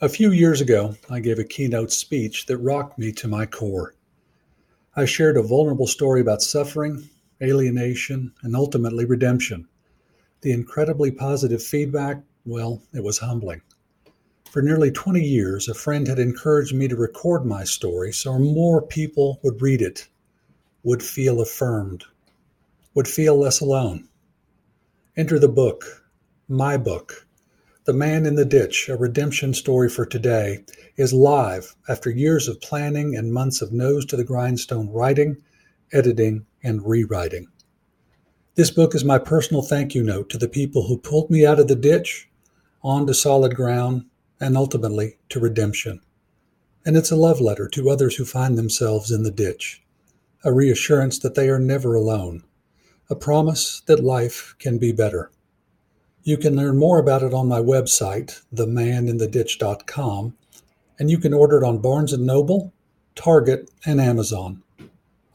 A few years ago, I gave a keynote speech that rocked me to my core. I shared a vulnerable story about suffering, alienation, and ultimately redemption. The incredibly positive feedback, well, it was humbling. For nearly 20 years, a friend had encouraged me to record my story so more people would read it, would feel affirmed, would feel less alone. Enter the book, my book. The Man in the Ditch, a redemption story for today, is live after years of planning and months of nose to the grindstone writing, editing, and rewriting. This book is my personal thank you note to the people who pulled me out of the ditch, onto solid ground, and ultimately to redemption. And it's a love letter to others who find themselves in the ditch, a reassurance that they are never alone, a promise that life can be better. You can learn more about it on my website, themaninthe.ditch.com, and you can order it on Barnes & Noble, Target, and Amazon.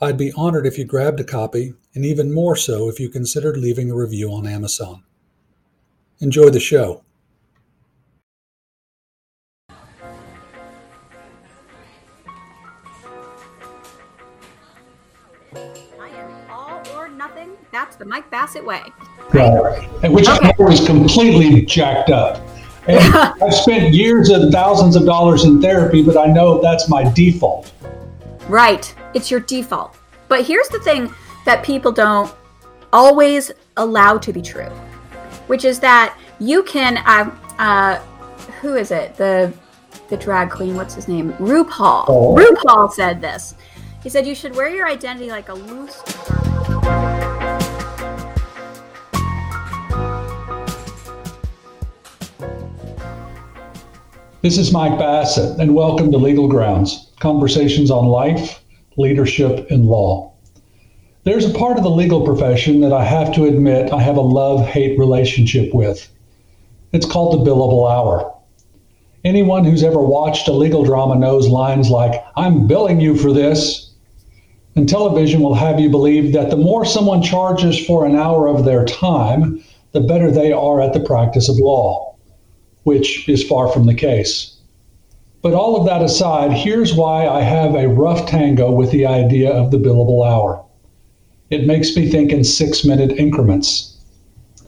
I'd be honored if you grabbed a copy, and even more so if you considered leaving a review on Amazon. Enjoy the show. I am all or nothing. That's the Mike Bassett way. Right. And which Okay. is completely jacked up. And I've spent years and thousands of dollars in therapy, but I know that's my default. Right. It's your default. But here's the thing that people don't always allow to be true, which is that you can. Uh, uh, who is it? The the drag queen. What's his name? RuPaul. Oh. RuPaul said this. He said you should wear your identity like a loose garment. This is Mike Bassett, and welcome to Legal Grounds Conversations on Life, Leadership, and Law. There's a part of the legal profession that I have to admit I have a love hate relationship with. It's called the billable hour. Anyone who's ever watched a legal drama knows lines like, I'm billing you for this. And television will have you believe that the more someone charges for an hour of their time, the better they are at the practice of law, which is far from the case. But all of that aside, here's why I have a rough tango with the idea of the billable hour. It makes me think in six minute increments.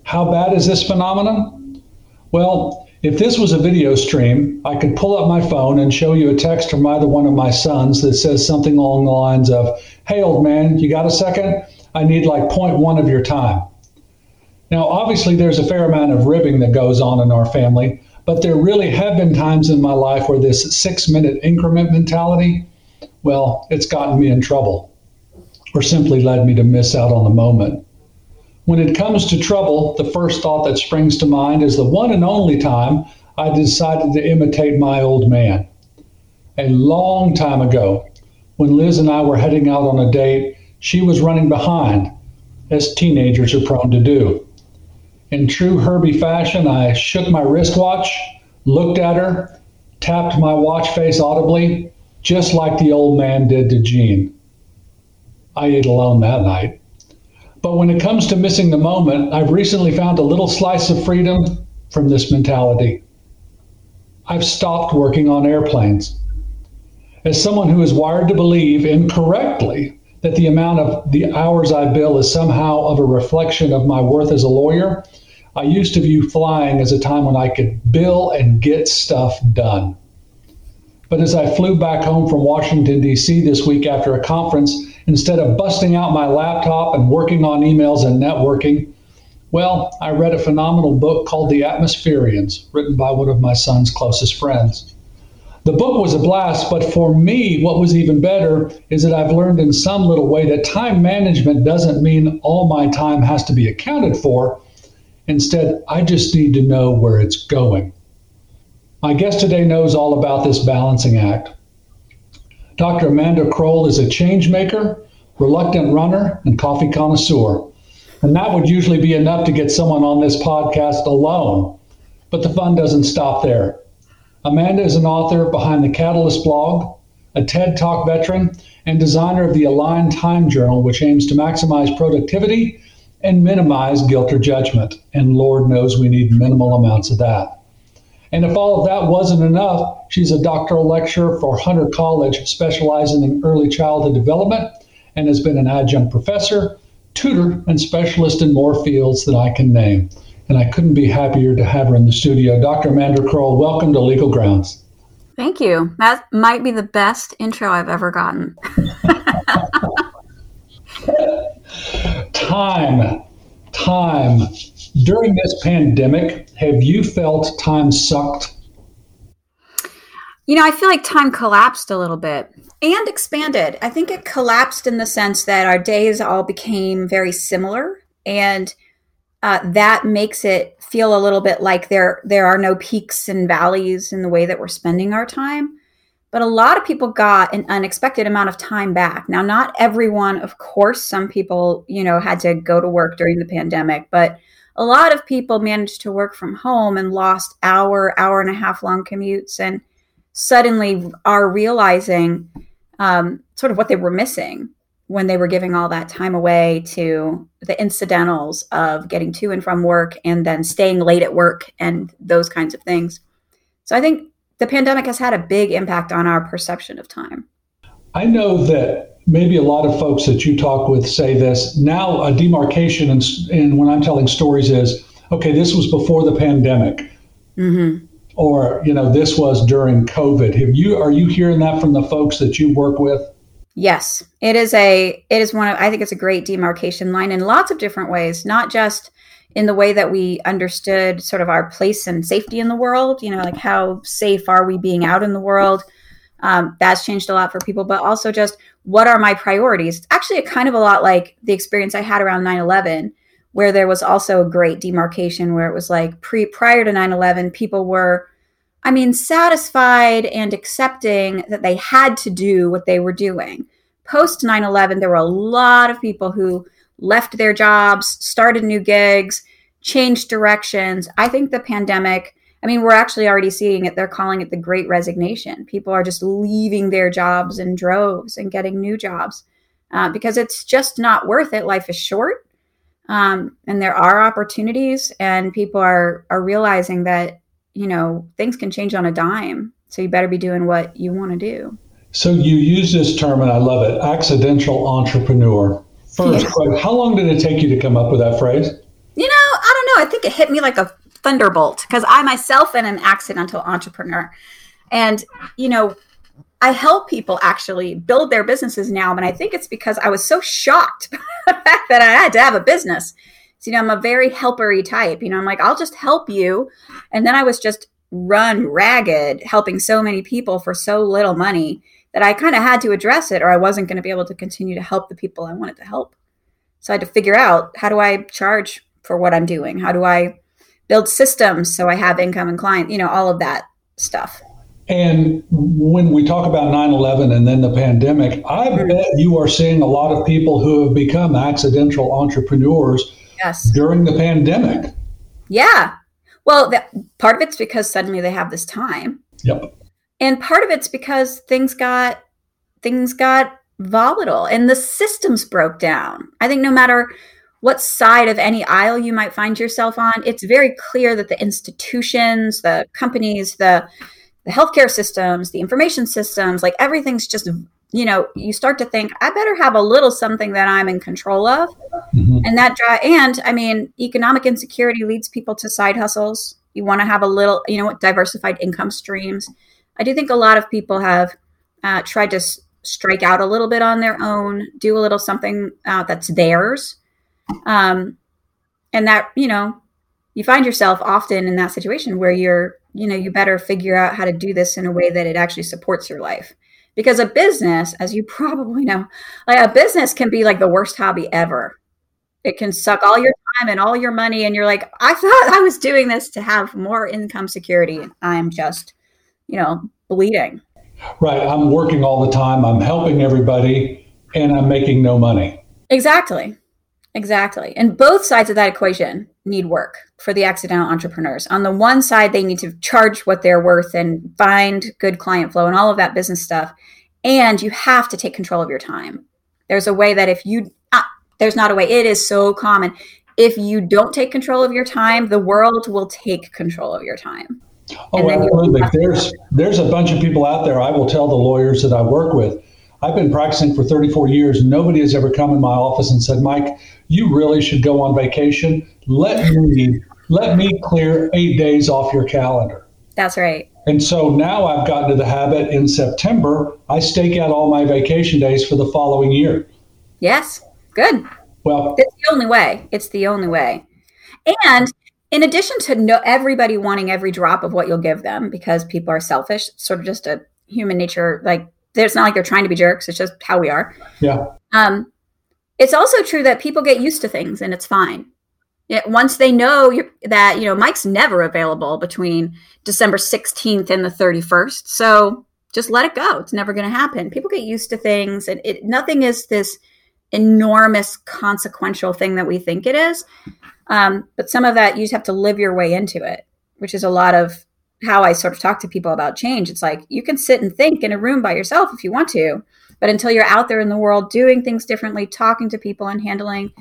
How bad is this phenomenon? Well, if this was a video stream, I could pull up my phone and show you a text from either one of my sons that says something along the lines of, Hey, old man, you got a second? I need like 0.1 of your time. Now, obviously, there's a fair amount of ribbing that goes on in our family, but there really have been times in my life where this six minute increment mentality, well, it's gotten me in trouble or simply led me to miss out on the moment. When it comes to trouble, the first thought that springs to mind is the one and only time I decided to imitate my old man. A long time ago, when Liz and I were heading out on a date, she was running behind, as teenagers are prone to do. In true Herbie fashion, I shook my wristwatch, looked at her, tapped my watch face audibly, just like the old man did to Jean. I ate alone that night. But when it comes to missing the moment, I've recently found a little slice of freedom from this mentality. I've stopped working on airplanes. As someone who is wired to believe incorrectly that the amount of the hours I bill is somehow of a reflection of my worth as a lawyer, I used to view flying as a time when I could bill and get stuff done. But as I flew back home from Washington, D.C. this week after a conference, instead of busting out my laptop and working on emails and networking, well, I read a phenomenal book called The Atmospherians, written by one of my son's closest friends. The book was a blast, but for me, what was even better is that I've learned in some little way that time management doesn't mean all my time has to be accounted for. Instead, I just need to know where it's going. My guest today knows all about this balancing act. Dr. Amanda Crowell is a change maker, reluctant runner, and coffee connoisseur. And that would usually be enough to get someone on this podcast alone. But the fun doesn't stop there. Amanda is an author behind the Catalyst blog, a TED Talk veteran, and designer of the Align Time Journal, which aims to maximize productivity and minimize guilt or judgment. And Lord knows we need minimal amounts of that. And if all of that wasn't enough, she's a doctoral lecturer for Hunter College, specializing in early childhood development, and has been an adjunct professor, tutor, and specialist in more fields than I can name. And I couldn't be happier to have her in the studio. Dr. Amanda Crowell, welcome to Legal Grounds. Thank you. That might be the best intro I've ever gotten. time, time. During this pandemic, have you felt time sucked? You know, I feel like time collapsed a little bit and expanded. I think it collapsed in the sense that our days all became very similar, and uh, that makes it feel a little bit like there there are no peaks and valleys in the way that we're spending our time. But a lot of people got an unexpected amount of time back. Now, not everyone, of course. Some people, you know, had to go to work during the pandemic, but a lot of people managed to work from home and lost hour, hour and a half long commutes and suddenly are realizing um, sort of what they were missing when they were giving all that time away to the incidentals of getting to and from work and then staying late at work and those kinds of things. So I think the pandemic has had a big impact on our perception of time. I know that maybe a lot of folks that you talk with say this. Now, a demarcation in, in when I'm telling stories is okay, this was before the pandemic. Mm-hmm. Or, you know, this was during COVID. Have you are you hearing that from the folks that you work with? Yes, it is a it is one of I think it's a great demarcation line in lots of different ways, not just in the way that we understood sort of our place and safety in the world, you know, like how safe are we being out in the world? Um, that's changed a lot for people, but also just what are my priorities? It's actually kind of a lot like the experience I had around 9 11, where there was also a great demarcation where it was like pre prior to 9 11, people were, I mean, satisfied and accepting that they had to do what they were doing. Post 9 11, there were a lot of people who left their jobs, started new gigs, changed directions. I think the pandemic I mean, we're actually already seeing it. They're calling it the great resignation. People are just leaving their jobs in droves and getting new jobs uh, because it's just not worth it. Life is short. Um, and there are opportunities, and people are are realizing that you know things can change on a dime. So you better be doing what you want to do. So you use this term, and I love it: accidental entrepreneur. First, how long did it take you to come up with that phrase? You know, I don't know. I think it hit me like a thunderbolt because I myself am an accidental entrepreneur. And, you know, I help people actually build their businesses now. And I think it's because I was so shocked by the fact that I had to have a business. So, you know, I'm a very helpery type. You know, I'm like, I'll just help you. And then I was just run ragged helping so many people for so little money that I kind of had to address it or I wasn't going to be able to continue to help the people I wanted to help. So I had to figure out how do I charge for what I'm doing? How do I build systems so I have income and client, you know, all of that stuff. And when we talk about 9 11 and then the pandemic, I mm-hmm. bet you are seeing a lot of people who have become accidental entrepreneurs yes. during the pandemic. Yeah. Well, that, part of it's because suddenly they have this time. Yep. And part of it's because things got things got volatile and the systems broke down. I think no matter what side of any aisle you might find yourself on, it's very clear that the institutions, the companies, the the healthcare systems, the information systems, like everything's just you know, you start to think, I better have a little something that I'm in control of. Mm-hmm. And that and I mean, economic insecurity leads people to side hustles. You want to have a little, you know, diversified income streams. I do think a lot of people have uh, tried to s- strike out a little bit on their own, do a little something uh, that's theirs um, and that, you know, you find yourself often in that situation where you're, you know, you better figure out how to do this in a way that it actually supports your life. Because a business, as you probably know, like a business can be like the worst hobby ever. It can suck all your time and all your money. And you're like, I thought I was doing this to have more income security. I'm just, you know, bleeding. Right. I'm working all the time. I'm helping everybody and I'm making no money. Exactly. Exactly. And both sides of that equation need work for the accidental entrepreneurs. On the one side, they need to charge what they're worth and find good client flow and all of that business stuff. And you have to take control of your time. There's a way that if you, ah, there's not a way, it is so common. If you don't take control of your time, the world will take control of your time. Oh, absolutely. There's there's a bunch of people out there. I will tell the lawyers that I work with. I've been practicing for 34 years. Nobody has ever come in my office and said, "Mike, you really should go on vacation. Let me let me clear eight days off your calendar." That's right. And so now I've gotten to the habit. In September, I stake out all my vacation days for the following year. Yes, good. Well, it's the only way. It's the only way. And in addition to no, everybody wanting every drop of what you'll give them because people are selfish, sort of just a human nature. Like it's not like they're trying to be jerks. It's just how we are. Yeah. Um, it's also true that people get used to things and it's fine. It, once they know that you know Mike's never available between December 16th and the 31st, so just let it go. It's never going to happen. People get used to things, and it nothing is this enormous consequential thing that we think it is. Um, but some of that you just have to live your way into it, which is a lot of how I sort of talk to people about change. It's like you can sit and think in a room by yourself if you want to, but until you're out there in the world doing things differently, talking to people and handling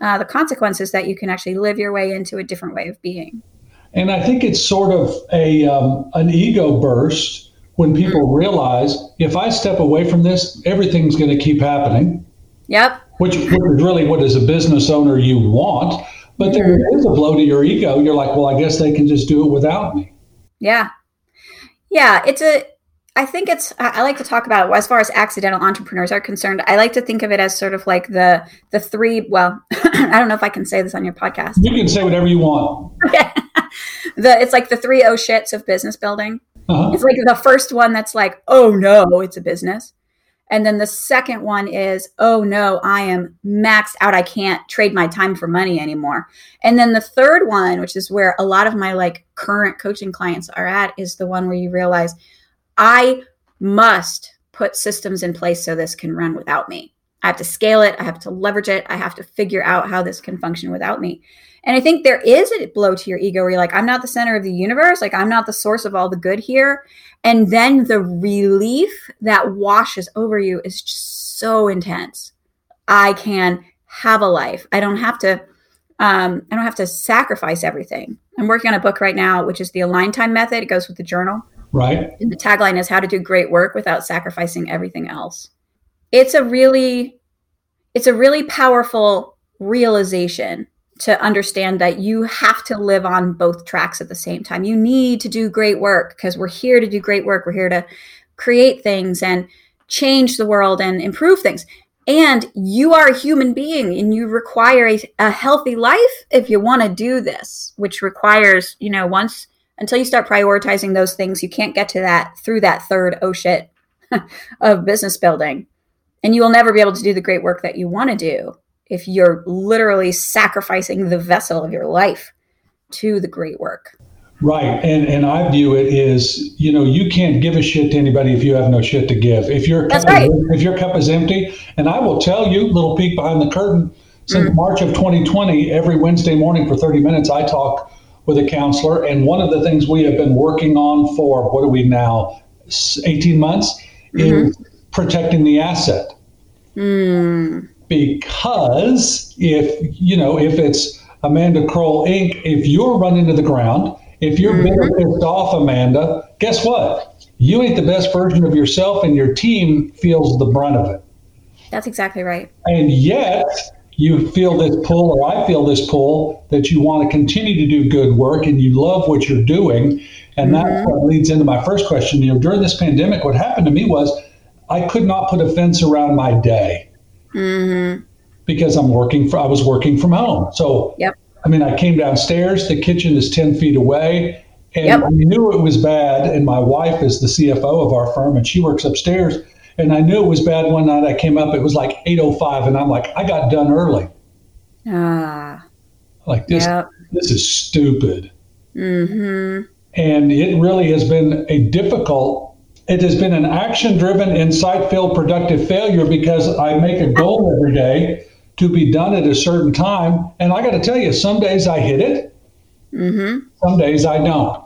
uh, the consequences, that you can actually live your way into a different way of being. And I think it's sort of a um, an ego burst when people realize if I step away from this, everything's going to keep happening. Yep. Which, which is really what, as a business owner, you want. But there is a blow to your ego. You're like, well, I guess they can just do it without me. Yeah. Yeah. It's a, I think it's, I like to talk about as far as accidental entrepreneurs are concerned. I like to think of it as sort of like the, the three, well, I don't know if I can say this on your podcast. You can say whatever you want. Okay. the, it's like the three oh shits of business building. Uh-huh. It's like the first one that's like, oh no, it's a business. And then the second one is, oh no, I am maxed out. I can't trade my time for money anymore. And then the third one, which is where a lot of my like current coaching clients are at, is the one where you realize I must put systems in place so this can run without me. I have to scale it, I have to leverage it, I have to figure out how this can function without me. And I think there is a blow to your ego where you're like, I'm not the center of the universe. Like, I'm not the source of all the good here. And then the relief that washes over you is just so intense. I can have a life. I don't have to. Um, I don't have to sacrifice everything. I'm working on a book right now, which is the Align Time Method. It goes with the journal. Right. And the tagline is how to do great work without sacrificing everything else. It's a really, it's a really powerful realization to understand that you have to live on both tracks at the same time. You need to do great work because we're here to do great work. We're here to create things and change the world and improve things. And you are a human being and you require a, a healthy life if you want to do this, which requires, you know, once until you start prioritizing those things, you can't get to that through that third oh shit of business building. And you will never be able to do the great work that you want to do if you're literally sacrificing the vessel of your life to the great work. Right. And and I view it is, you know, you can't give a shit to anybody if you have no shit to give. If your cup right. is, if your cup is empty, and I will tell you, little peek behind the curtain, since mm. March of 2020, every Wednesday morning for 30 minutes I talk with a counselor and one of the things we have been working on for what are we now 18 months mm-hmm. is protecting the asset. Mm because if you know if it's Amanda Crowell Inc., if you're running to the ground, if you're mm-hmm. pissed off, Amanda, guess what? You ain't the best version of yourself, and your team feels the brunt of it. That's exactly right. And yet, you feel this pull, or I feel this pull, that you want to continue to do good work and you love what you're doing. And mm-hmm. that leads into my first question. You know, during this pandemic, what happened to me was I could not put a fence around my day mm-hmm. because I'm working. For, I was working from home, so yep. I mean, I came downstairs. The kitchen is ten feet away, and yep. I knew it was bad. And my wife is the CFO of our firm, and she works upstairs. And I knew it was bad one night. I came up. It was like eight oh five, and I'm like, I got done early. Ah. Like this. Yep. This is stupid. Mm-hmm. And it really has been a difficult it has been an action driven, insight filled, productive failure because I make a goal every day to be done at a certain time. And I got to tell you, some days I hit it, mm-hmm. some days I don't.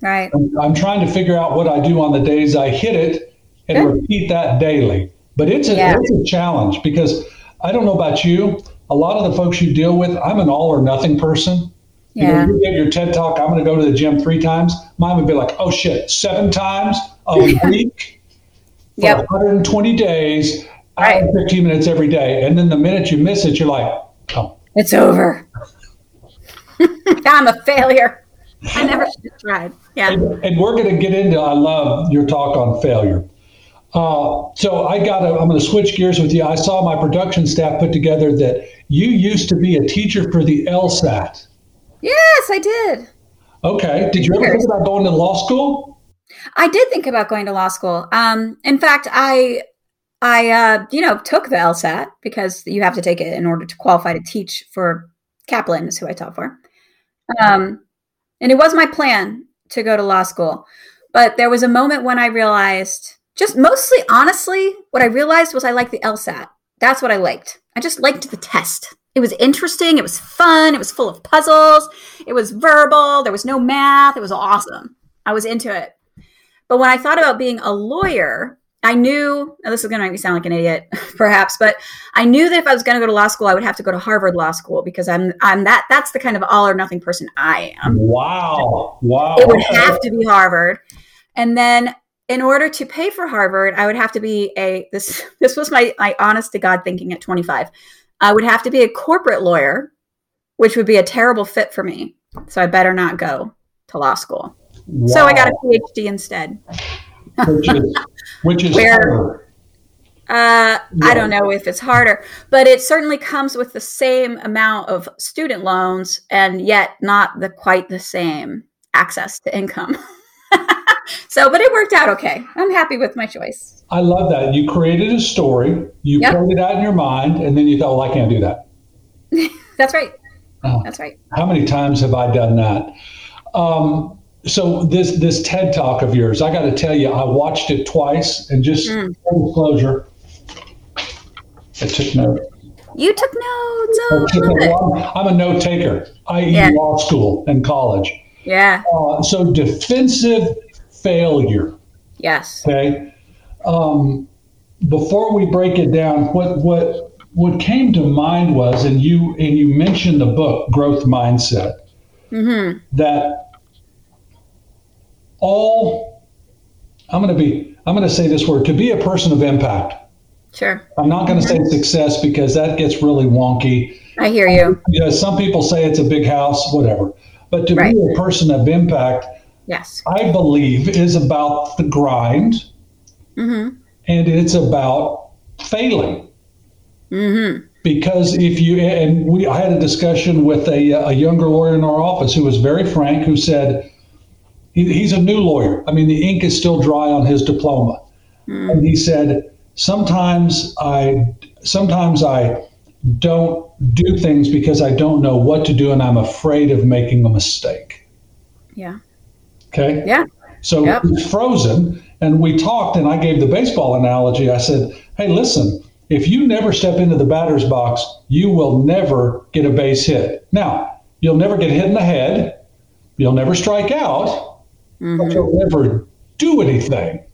Right. I'm, I'm, trying to figure out what I do on the days I hit it and Good. repeat that daily. But it's a, yeah. it's a challenge because I don't know about you. A lot of the folks you deal with, I'm an all or nothing person. Yeah. You, know, you get your TED talk, I'm going to go to the gym three times. Mine would be like, oh shit, seven times a week for Yep. 120 days, Right. 15 minutes every day. And then the minute you miss it, you're like, oh, It's over. I'm a failure. I never should have tried. Yeah. And, and we're going to get into. I love your talk on failure. Uh, so I got. I'm going to switch gears with you. I saw my production staff put together that you used to be a teacher for the LSAT. Yes, I did. Okay. Did you ever think about going to law school? I did think about going to law school. Um, in fact, I, I, uh, you know, took the LSAT because you have to take it in order to qualify to teach for Kaplan, is who I taught for. Um, and it was my plan to go to law school, but there was a moment when I realized, just mostly honestly, what I realized was I liked the LSAT. That's what I liked. I just liked the test. It was interesting. It was fun. It was full of puzzles. It was verbal. There was no math. It was awesome. I was into it. But when I thought about being a lawyer, I knew this is going to make me sound like an idiot, perhaps, but I knew that if I was going to go to law school, I would have to go to Harvard Law School because I'm I'm that that's the kind of all or nothing person I am. Wow. Wow. It would have to be Harvard, and then in order to pay for Harvard, I would have to be a this this was my my honest to god thinking at 25. I would have to be a corporate lawyer, which would be a terrible fit for me. So I better not go to law school. So I got a PhD instead. which is, which is Where- harder. Uh, Yeah. I don't know if it's harder, but it certainly comes with the same amount of student loans and yet not the quite the same access to income. so, but it worked out okay. I'm happy with my choice. I love that. You created a story, you Yep. played it out in your mind, and then you thought, well, I can't do that. That's right. Oh. That's right. How many times have I done that? Um, so this this TED talk of yours, I got to tell you, I watched it twice, and just Mm. full disclosure, I took notes. You took notes. Oh, took I love a it. lot- I'm a note taker, i.e., Yeah. law school and college. Yeah. Uh, so defensive failure. Yes. Okay. Um, before we break it down, what what what came to mind was, and you and you mentioned the book Growth Mindset, Mm-hmm. that all I'm going to be I'm going to say this word to be a person of impact. Sure. I'm not going to say success because that gets really wonky. I hear you. You know, some people say it's a big house, whatever. But to Right. be a person of impact, Yes. I believe, is about the grind Mm-hmm. and it's about failing. Mm-hmm. Because if you and we, I had a discussion with a, a younger lawyer in our office who was very frank, who said he, he's a new lawyer. I mean, the ink is still dry on his diploma, and he said sometimes I sometimes I don't do things because I don't know what to do and I'm afraid of making a mistake. Yeah. Okay. Yeah. So Yep. he's frozen, and we talked, and I gave the baseball analogy. I said, "Hey, listen, if you never step into the batter's box, you will never get a base hit. Now, you'll never get hit in the head, you'll never strike out, Mm-hmm. you'll never do anything.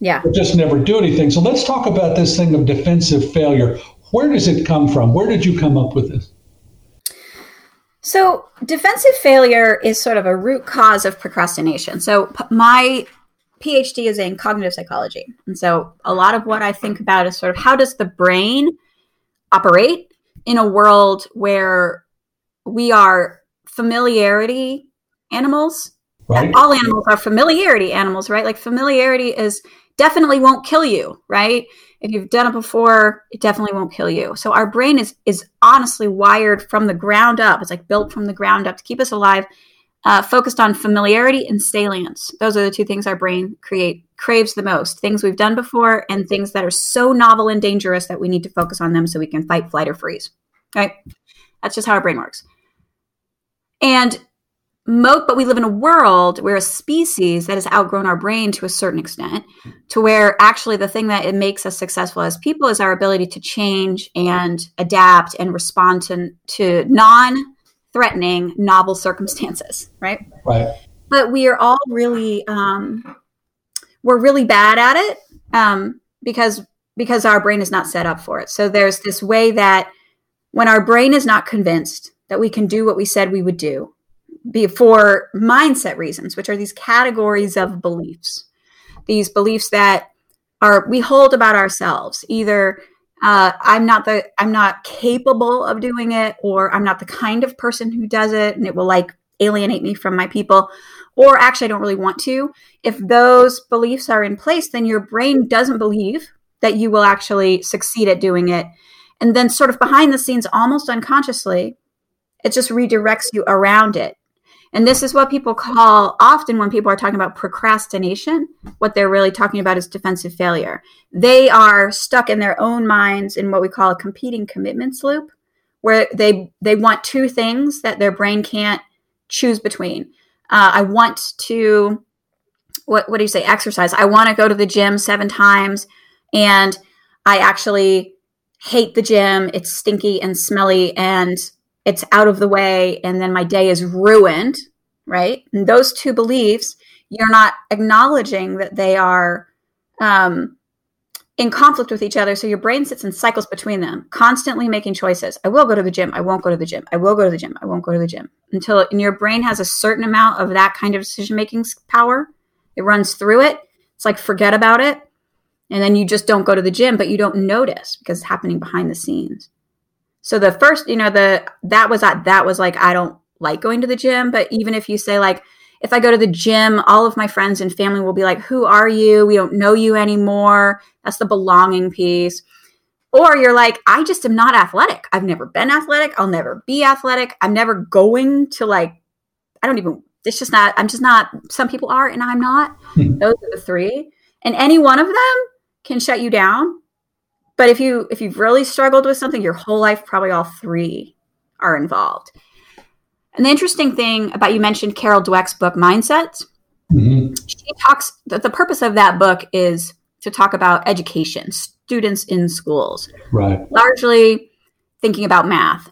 Yeah. You'll just never do anything. So let's talk about this thing of defensive failure. Where does it come from? Where did you come up with this? So, defensive failure is sort of a root cause of procrastination. So, p- my PhD is in cognitive psychology. And so, a lot of what I think about is sort of how does the brain operate in a world where we are familiarity animals? Right? All animals are familiarity animals, right? Like, familiarity is definitely won't kill you, right? If you've done it before, it definitely won't kill you. So our brain is is honestly wired from the ground up. It's like built from the ground up to keep us alive, uh, focused on familiarity and salience. Those are the two things our brain create craves the most. Things we've done before and things that are so novel and dangerous that we need to focus on them so we can fight, flight, or freeze. Right? That's just how our brain works. And mo- but we live in a world where a species that has outgrown our brain to a certain extent to where actually the thing that it makes us successful as people is our ability to change and adapt and respond to, to non-threatening novel circumstances right Right. but we are all really um, we're really bad at it um, because because our brain is not set up for it so there's this way that when our brain is not convinced that we can do what we said we would do for mindset reasons, which are these categories of beliefs, these beliefs that are we hold about ourselves. Either uh, I'm not the I'm not capable of doing it, or I'm not the kind of person who does it, and it will like alienate me from my people, or actually I don't really want to. If those beliefs are in place, then your brain doesn't believe that you will actually succeed at doing it, and then sort of behind the scenes, almost unconsciously, it just redirects you around it. And this is what people call often when people are talking about procrastination, what they're really talking about is defensive failure. They are stuck in their own minds in what we call a competing commitments loop, where they they want two things that their brain can't choose between. Uh, I want to what what do you say exercise? I want to go to the gym seven times, and I actually hate the gym. It's stinky and smelly and it's out of the way and then my day is ruined, right? And those two beliefs, you're not acknowledging that they are um, in conflict with each other. So your brain sits in cycles between them, constantly making choices. I will go to the gym. I won't go to the gym. I will go to the gym. I won't go to the gym until and your brain has a certain amount of that kind of decision making power. It runs through it. It's like forget about it. And then you just don't go to the gym, but you don't notice because it's happening behind the scenes. So the first, you know, the that was that that was like I don't like going to the gym, but even if you say like if I go to the gym, all of my friends and family will be like, "Who are you? We don't know you anymore." That's the belonging piece. Or you're like, "I just am not athletic. I've never been athletic. I'll never be athletic. I'm never going to like I don't even it's just not I'm just not some people are and I'm not." Hmm. Those are the 3. And any one of them can shut you down but if you if you've really struggled with something your whole life, probably all three are involved. And the interesting thing about you mentioned Carol Dweck's book Mindset. Mm-hmm. She talks that the purpose of that book is to talk about education, students in schools. Right. Largely thinking about math.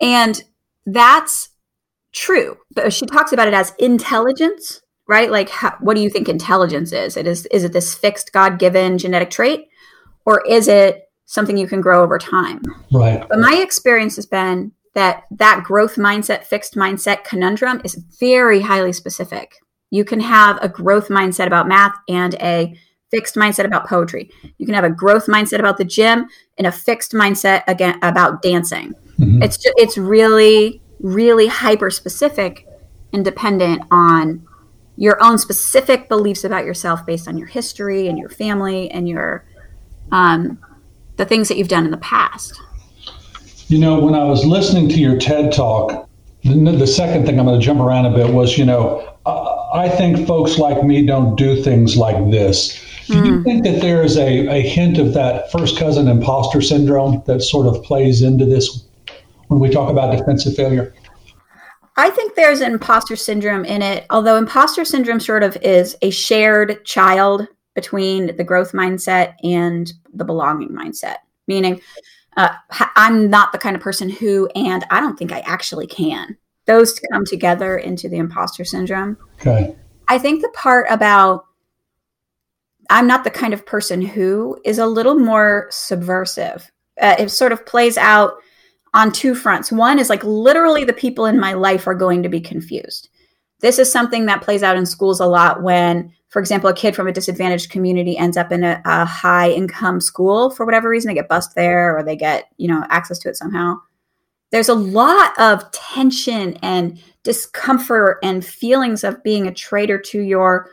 And that's true. But she talks about it as intelligence, right? Like how, what do you think intelligence is? It is is it this fixed God-given genetic trait or is it something you can grow over time? Right. But my experience has been that that growth mindset, fixed mindset conundrum is very highly specific. You can have a growth mindset about math and a fixed mindset about poetry. You can have a growth mindset about the gym and a fixed mindset again about dancing. Mm-hmm. It's just, it's really really hyper specific and dependent on your own specific beliefs about yourself based on your history and your family and your um, the things that you've done in the past. You know, when I was listening to your TED talk, the, the second thing I'm going to jump around a bit was, you know, I think folks like me don't do things like this. Do mm. you think that there is a, a hint of that first cousin imposter syndrome that sort of plays into this when we talk about defensive failure? I think there's an imposter syndrome in it, although imposter syndrome sort of is a shared child between the growth mindset and the belonging mindset, meaning uh, I'm not the kind of person who, and I don't think I actually can. Those come together into the imposter syndrome. Okay. I think the part about I'm not the kind of person who is a little more subversive. Uh, it sort of plays out on two fronts. One is like literally the people in my life are going to be confused. This is something that plays out in schools a lot when for example, a kid from a disadvantaged community ends up in a, a high income school for whatever reason, they get bused there or they get, you know, access to it somehow. There's a lot of tension and discomfort and feelings of being a traitor to your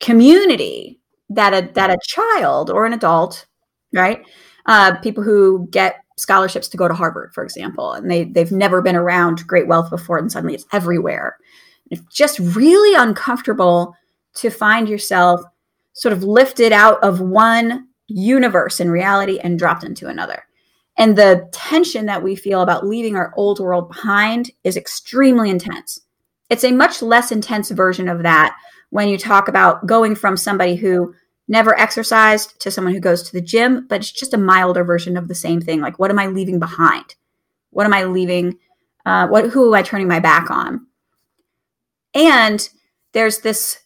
community that a, that a child or an adult, right? Uh, people who get scholarships to go to Harvard, for example, and they they've never been around great wealth before, and suddenly it's everywhere. It's just really uncomfortable to find yourself sort of lifted out of one universe in reality and dropped into another. And the tension that we feel about leaving our old world behind is extremely intense. It's a much less intense version of that when you talk about going from somebody who never exercised to someone who goes to the gym, but it's just a milder version of the same thing. Like, what am I leaving behind? What am I leaving? Uh, what who am I turning my back on? And there's this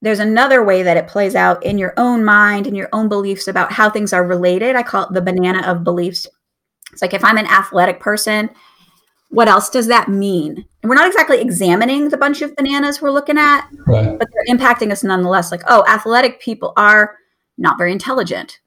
there's another way that it plays out in your own mind and your own beliefs about how things are related. I call it the banana of beliefs. It's like if I'm an athletic person, what else does that mean? And we're not exactly examining the bunch of bananas we're looking at, right. but they're impacting us nonetheless. Like, oh, athletic people are not very intelligent.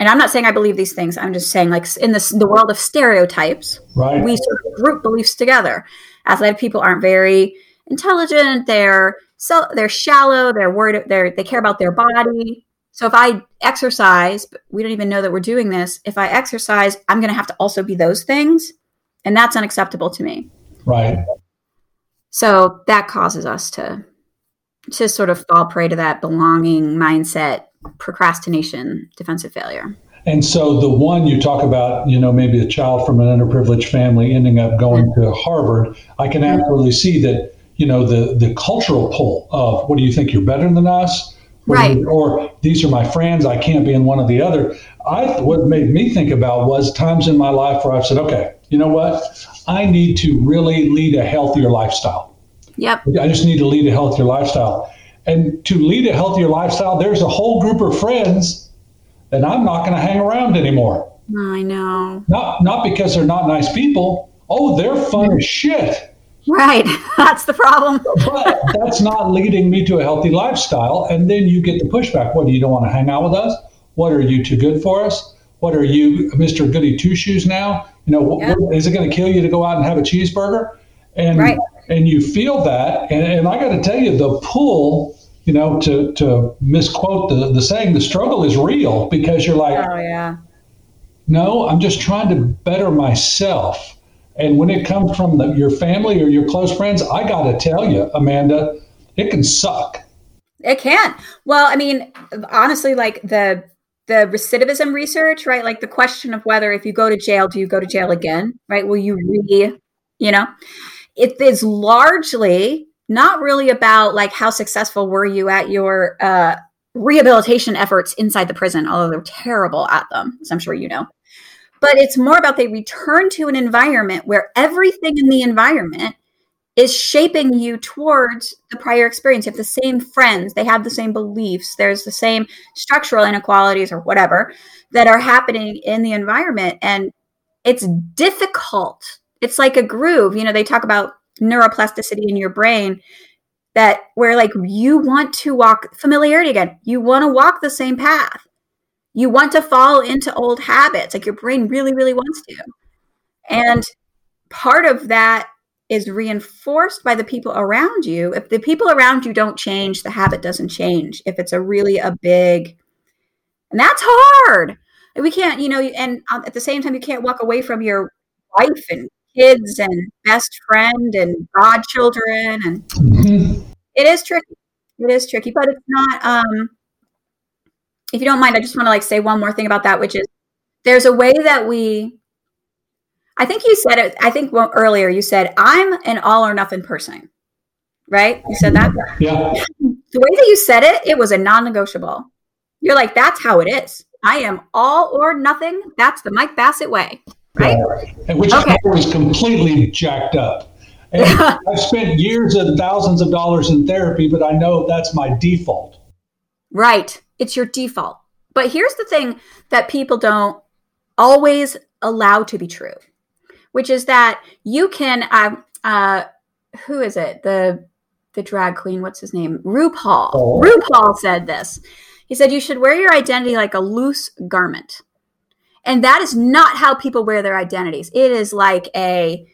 And I'm not saying I believe these things. I'm just saying, like, in this the world of stereotypes, right. we sort of group beliefs together. Athletic people aren't very intelligent. They're so they're shallow. They're worried. They're they care about their body. So if I exercise, we don't even know that we're doing this. If I exercise, I'm going to have to also be those things and that's unacceptable to me right so that causes us to to sort of fall prey to that belonging mindset procrastination defensive failure and so the one you talk about you know maybe a child from an underprivileged family ending up going to harvard i can absolutely see that you know the the cultural pull of what do you think you're better than us right or these are my friends i can't be in one or the other i what made me think about was times in my life where i've said okay you know what? I need to really lead a healthier lifestyle. Yep. I just need to lead a healthier lifestyle. And to lead a healthier lifestyle, there's a whole group of friends that I'm not going to hang around anymore. I know. Not not because they're not nice people. Oh, they're fun as shit. Right. That's the problem. but that's not leading me to a healthy lifestyle. And then you get the pushback. What do you don't want to hang out with us? What are you too good for us? What are you, Mr. Goody Two Shoes now? You know, yeah. what, is it going to kill you to go out and have a cheeseburger? And right. and you feel that, and, and I got to tell you, the pull, you know, to to misquote the the saying, the struggle is real because you're like, oh yeah, no, I'm just trying to better myself. And when it comes from the, your family or your close friends, I got to tell you, Amanda, it can suck. It can. Well, I mean, honestly, like the the recidivism research, right? Like the question of whether if you go to jail, do you go to jail again, right? Will you re, you know? It is largely not really about like how successful were you at your uh, rehabilitation efforts inside the prison, although they're terrible at them, as I'm sure you know. But it's more about they return to an environment where everything in the environment is shaping you towards the prior experience. You have the same friends, they have the same beliefs, there's the same structural inequalities or whatever that are happening in the environment. And it's difficult. It's like a groove. You know, they talk about neuroplasticity in your brain that where like you want to walk familiarity again, you want to walk the same path. You want to fall into old habits, like your brain really, really wants to. And part of that is reinforced by the people around you. If the people around you don't change, the habit doesn't change. If it's a really a big, and that's hard. We can't, you know, and at the same time, you can't walk away from your wife and kids and best friend and godchildren, and mm-hmm. it is tricky. It is tricky, but it's not. Um, if you don't mind, I just want to like say one more thing about that, which is there's a way that we I think you said it. I think well, earlier you said I'm an all or nothing person, right? You said that. Yeah. The way that you said it, it was a non-negotiable. You're like, that's how it is. I am all or nothing. That's the Mike Bassett way, right? Yeah. And which okay. is completely jacked up. And I've spent years and thousands of dollars in therapy, but I know that's my default. Right. It's your default. But here's the thing that people don't always allow to be true which is that you can uh, uh, who is it? The the drag queen what's his name? RuPaul. Oh. RuPaul said this. He said you should wear your identity like a loose garment. And that is not how people wear their identities. It is like a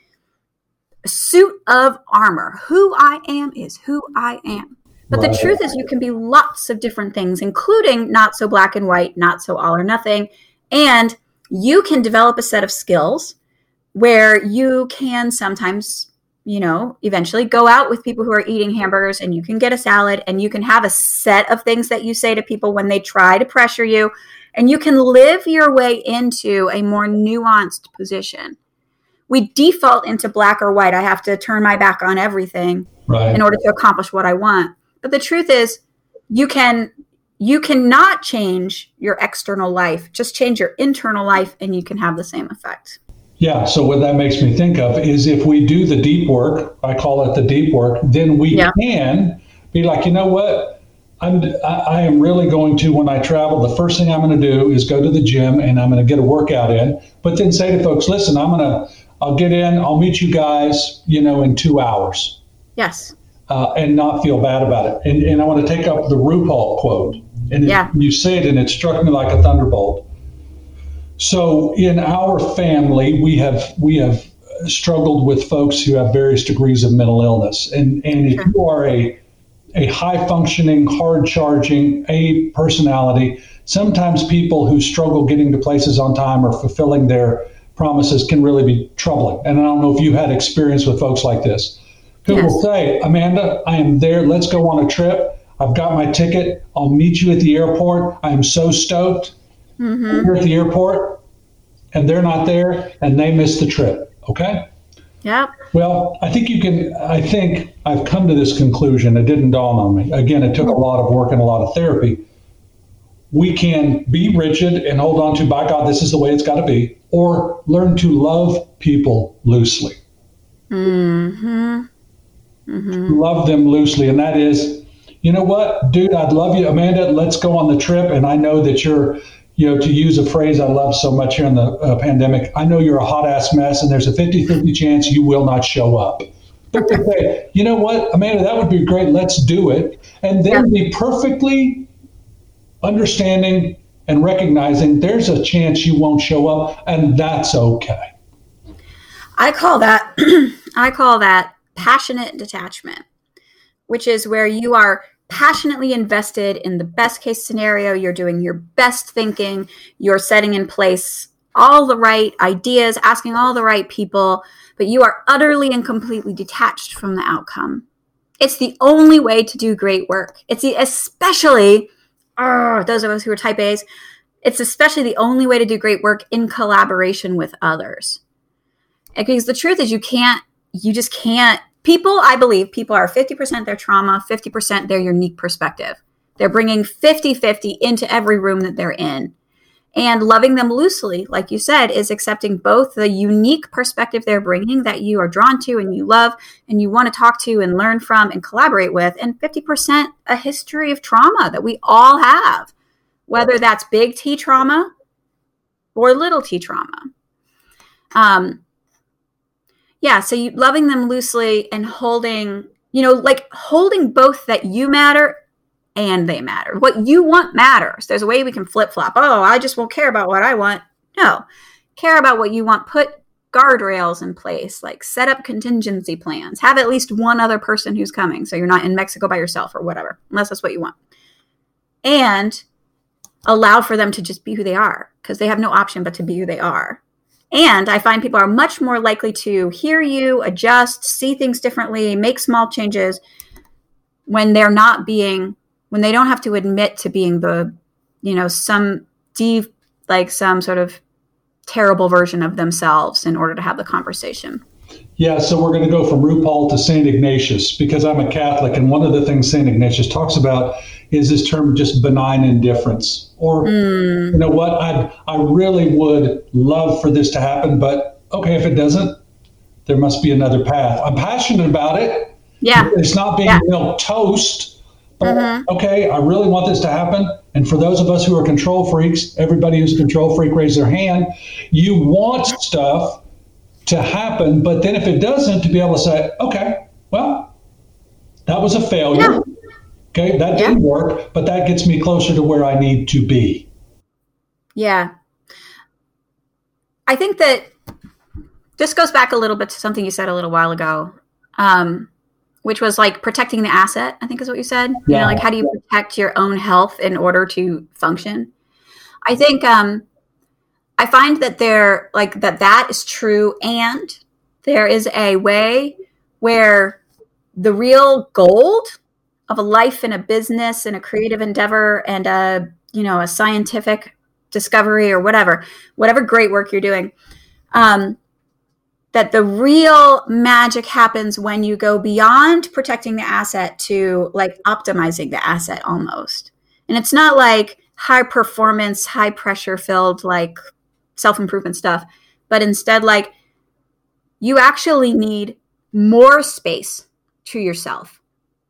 suit of armor. Who I am is who I am but the truth is you can be lots of different things including not so black and white not so all or nothing and you can develop a set of skills where you can sometimes you know, eventually go out with people who are eating hamburgers and you can get a salad and you can have a set of things that you say to people when they try to pressure you and you can live your way into a more nuanced position. We default into black or white. I have to turn my back on everything right. in order to accomplish what I want. But the truth is you can you cannot change your external life. Just change your internal life and you can have the same effect. Yeah. So what that makes me think of is if we do the deep work, I call it the deep work, then we yeah. can be like, you know what? I'm, I am really going to, when I travel, the first thing I'm going to do is go to the gym and I'm going to get a workout in, but then say to folks, listen, I'm going to, I'll get in, I'll meet you guys, you know, in two hours. Yes. Uh, and not feel bad about it. And, and I want to take up the RuPaul quote. And yeah. you say it, and it struck me like a thunderbolt. So in our family, we have we have struggled with folks who have various degrees of mental illness, and and if you are a a high functioning, hard charging A personality, sometimes people who struggle getting to places on time or fulfilling their promises can really be troubling. And I don't know if you had experience with folks like this who yes. will say, Amanda, I am there. Let's go on a trip. I've got my ticket. I'll meet you at the airport. I am so stoked. Mm-hmm. We're at the airport and they're not there and they miss the trip. Okay. Yep. Well, I think you can. I think I've come to this conclusion. It didn't dawn on me. Again, it took a lot of work and a lot of therapy. We can be rigid and hold on to, by God, this is the way it's got to be, or learn to love people loosely. Mm-hmm. Mm-hmm. Love them loosely. And that is, you know what, dude, I'd love you. Amanda, let's go on the trip. And I know that you're you know, to use a phrase I love so much here in the uh, pandemic, I know you're a hot ass mess and there's a 50 50 chance you will not show up. But to say, you know what, Amanda, that would be great. Let's do it. And then be perfectly understanding and recognizing there's a chance you won't show up, and that's okay. I call that I call that passionate detachment, which is where you are passionately invested in the best case scenario. You're doing your best thinking. You're setting in place all the right ideas, asking all the right people, but you are utterly and completely detached from the outcome. It's the only way to do great work. It's the, especially uh, those of us who are type A's. It's especially the only way to do great work in collaboration with others. Because the truth is, you can't, you just can't people, I believe, people are 50% their trauma, 50% their unique perspective. They're bringing 50 50 into every room that they're in. And loving them loosely, like you said, is accepting both the unique perspective they're bringing that you are drawn to and you love and you want to talk to and learn from and collaborate with, and 50% a history of trauma that we all have, whether that's big T trauma or little t trauma. Um, yeah so you loving them loosely and holding you know like holding both that you matter and they matter. What you want matters. There's a way we can flip-flop. Oh i just won't care about what i want. No. Care about what you want. Put guardrails in place like set up contingency plans. Have at least one other person who's coming so you're not in mexico by yourself or whatever unless that's what you want. And allow for them to just be who they are because they have no option but to be who they are and I find people are much more likely to hear you, adjust, see things differently, make small changes when they're not being, when they don't have to admit to being the, you know, some deep, like some sort of terrible version of themselves in order to have the conversation. Yeah, so we're going to go from RuPaul to St. Ignatius because I'm a Catholic. And one of the things St. Ignatius talks about is this term just benign indifference. Or, mm. you know what, I, I really would love for this to happen, but okay, if it doesn't, there must be another path. I'm passionate about it. Yeah. It's not being yeah. milk toast. But mm-hmm. okay, I really want this to happen. And for those of us who are control freaks, everybody who's control freak, raise their hand. You want stuff to happen, but then if it doesn't, to be able to say, okay, well, that was a failure. Yeah. Okay, that didn't work, but that gets me closer to where I need to be. Yeah. I think that this goes back a little bit to something you said a little while ago, um, which was like protecting the asset, I think is what you said. Yeah. You know, like how do you protect your own health in order to function? I think um, I find that there, like that, that is true, and there is a way where the real gold of a life and a business and a creative endeavor and a you know a scientific discovery or whatever whatever great work you're doing um, that the real magic happens when you go beyond protecting the asset to like optimizing the asset almost. And it's not like high performance high pressure filled like self-improvement stuff but instead like you actually need more space to yourself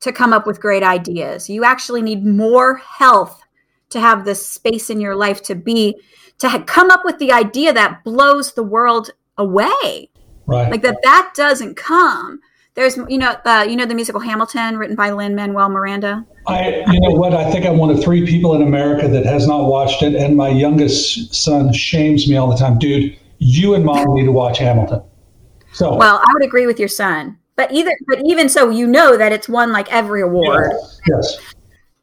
to come up with great ideas. You actually need more health to have this space in your life to be to come up with the idea that blows the world away. Right. Like that that doesn't come. There's you know uh, you know the musical Hamilton written by Lin Manuel Miranda. I you know what I think I'm one of three people in America that has not watched it, and my youngest son shames me all the time, dude. You and mom need to watch Hamilton. So Well, I would agree with your son, but either but even so, you know that it's won like every award. yes,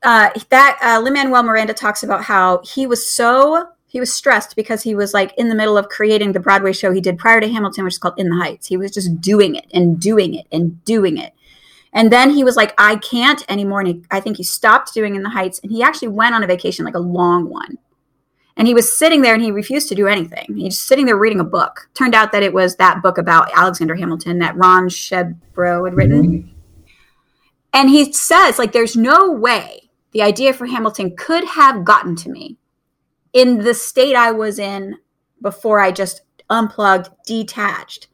uh, that uh, Lin Manuel Miranda talks about how he was so he was stressed because he was like in the middle of creating the Broadway show he did prior to Hamilton, which is called In the Heights. He was just doing it and doing it and doing it. And then he was like, I can't anymore. And he, I think he stopped doing In the Heights and he actually went on a vacation, like a long one. And he was sitting there and he refused to do anything. He's just sitting there reading a book. Turned out that it was that book about Alexander Hamilton that Ron Chernow had written. Mhm. And he says, like, there's no way the idea for Hamilton could have gotten to me in the state I was in before I just unplugged, detached.